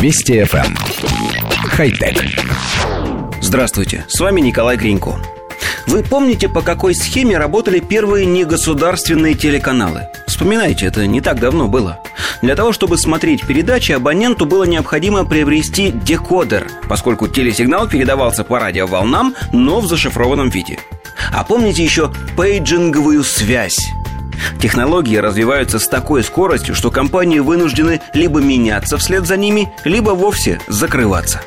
Вести FM. Эм. Хай-тек. Здравствуйте, с вами Николай Гринько. Вы помните, по какой схеме работали первые негосударственные телеканалы? Вспоминайте, это не так давно было. Для того, чтобы смотреть передачи, абоненту было необходимо приобрести декодер, поскольку телесигнал передавался по радиоволнам, но в зашифрованном виде. А помните еще пейджинговую связь? Технологии развиваются с такой скоростью, что компании вынуждены либо меняться вслед за ними, либо вовсе закрываться.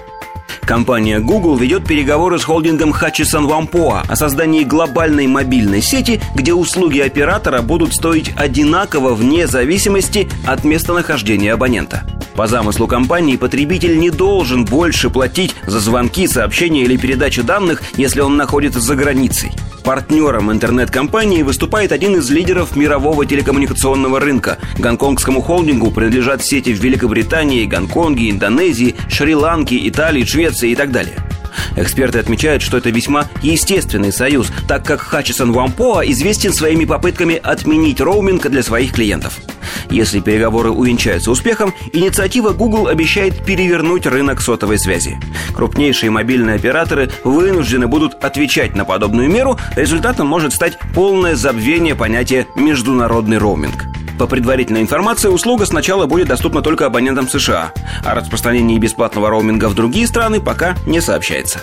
Компания Google ведет переговоры с холдингом Hutchison Whampoa о создании глобальной мобильной сети, где услуги оператора будут стоить одинаково вне зависимости от местонахождения абонента. По замыслу компании потребитель не должен больше платить за звонки, сообщения или передачу данных, если он находится за границей. Партнером интернет-компании выступает один из лидеров мирового телекоммуникационного рынка. Гонконгскому холдингу принадлежат сети в Великобритании, Гонконге, Индонезии, Шри-Ланке, Италии, Швеции и так далее. Эксперты отмечают, что это весьма естественный союз, так как Хатчисон Вампоа известен своими попытками отменить роуминг для своих клиентов. Если переговоры увенчаются успехом, инициатива Google обещает перевернуть рынок сотовой связи. Крупнейшие мобильные операторы вынуждены будут отвечать на подобную меру, результатом может стать полное забвение понятия «международный роуминг». По предварительной информации, услуга сначала будет доступна только абонентам США, а распространение бесплатного роуминга в другие страны пока не сообщается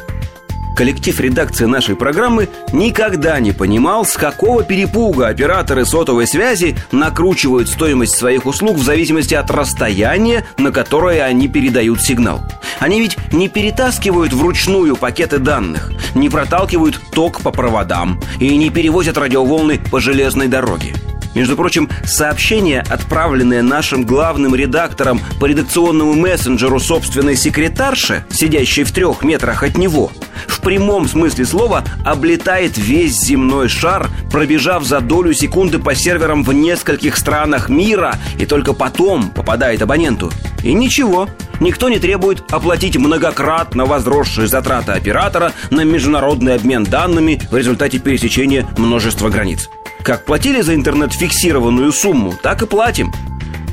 коллектив редакции нашей программы никогда не понимал, с какого перепуга операторы сотовой связи накручивают стоимость своих услуг в зависимости от расстояния, на которое они передают сигнал. Они ведь не перетаскивают вручную пакеты данных, не проталкивают ток по проводам и не перевозят радиоволны по железной дороге. Между прочим, сообщение, отправленное нашим главным редактором по редакционному мессенджеру собственной секретарше, сидящей в трех метрах от него, в прямом смысле слова облетает весь земной шар, пробежав за долю секунды по серверам в нескольких странах мира и только потом попадает абоненту. И ничего, никто не требует оплатить многократно возросшие затраты оператора на международный обмен данными в результате пересечения множества границ. Как платили за интернет фиксированную сумму, так и платим.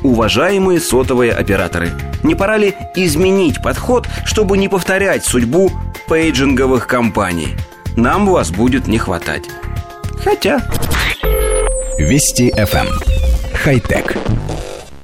Уважаемые сотовые операторы, не пора ли изменить подход, чтобы не повторять судьбу пейджинговых компаний? Нам вас будет не хватать. Хотя... Вести FM. Эм. Хай-тек.